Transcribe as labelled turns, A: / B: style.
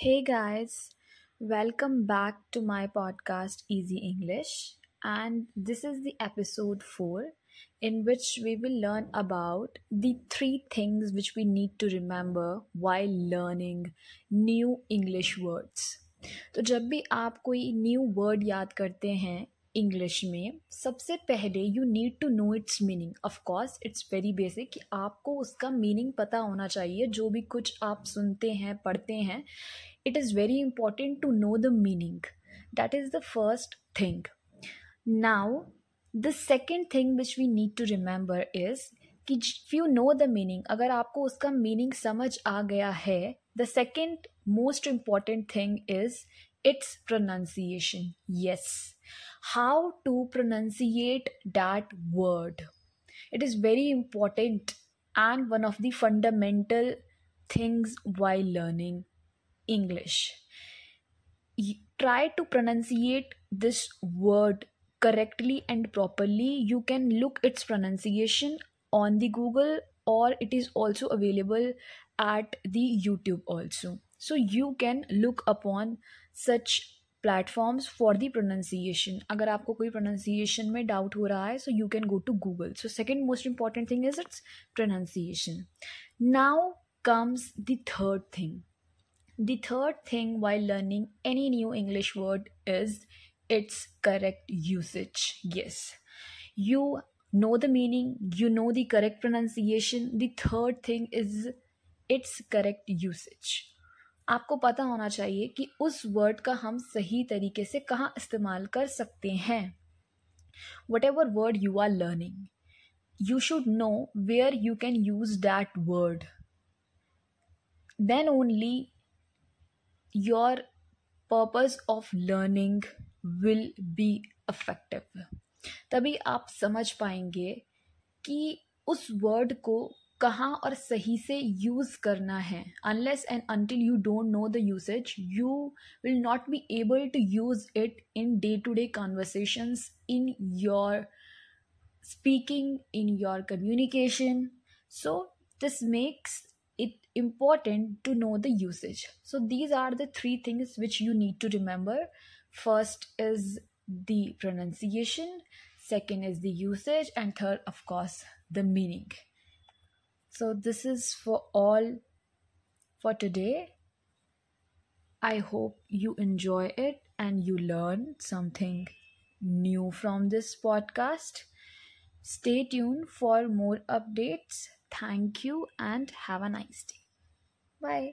A: Hey guys, welcome back to my podcast Easy English. And this is the episode 4 in which we will learn about the three things which we need to remember while learning new English words. तो जब भी आप कोई new word याद करते हैं English में, सबसे पहले you need to know its meaning of course it's very basic कि आपको उसका मीनिंग पता होना चाहिए, जो भी कुछ आप सुनते हैं, पढ़ते हैं it is very important to know the meaning that is the first thing now the second thing which we need to remember is कि if you know the meaning अगर आपको उसका मीनिंग समझ आ गया है the second most important thing is its pronunciation yes how to pronunciate that word it is very important and one of the fundamental things while learning English. Try to pronunciate this word correctly and properly. You can look its pronunciation on the Google or it is also available at the YouTube also. So you can look upon such platforms for the pronunciation. अगर आपको कोई pronunciation में doubt हो रहा है so you can go to Google. So second most important thing is its pronunciation. Now comes the third thing the third thing while learning any new English word is its correct usage. Yes, you know the meaning, you know the correct pronunciation. The third thing is its correct usage. आपको पता होना चाहिए कि उस word का हम सही तरीके से कहाँ इस्तेमाल कर सकते हैं। Whatever word you are learning you should know where you can use that word then only your purpose of learning will be effective. तभी आप समझ पाएँगे कि उस वर्ड को कहाँ और सही से यूज़ करना है unless and until you don't know the usage you will not be able to use it in day to day conversations in your speaking in your communication so this makes it important to know the usage so these are the three things which you need to remember first is the pronunciation second is the usage and third of course the meaning So, this is for all for today. I hope you enjoy it and you learn something new from this podcast. Stay tuned for more updates. Thank you and have a nice day. Bye.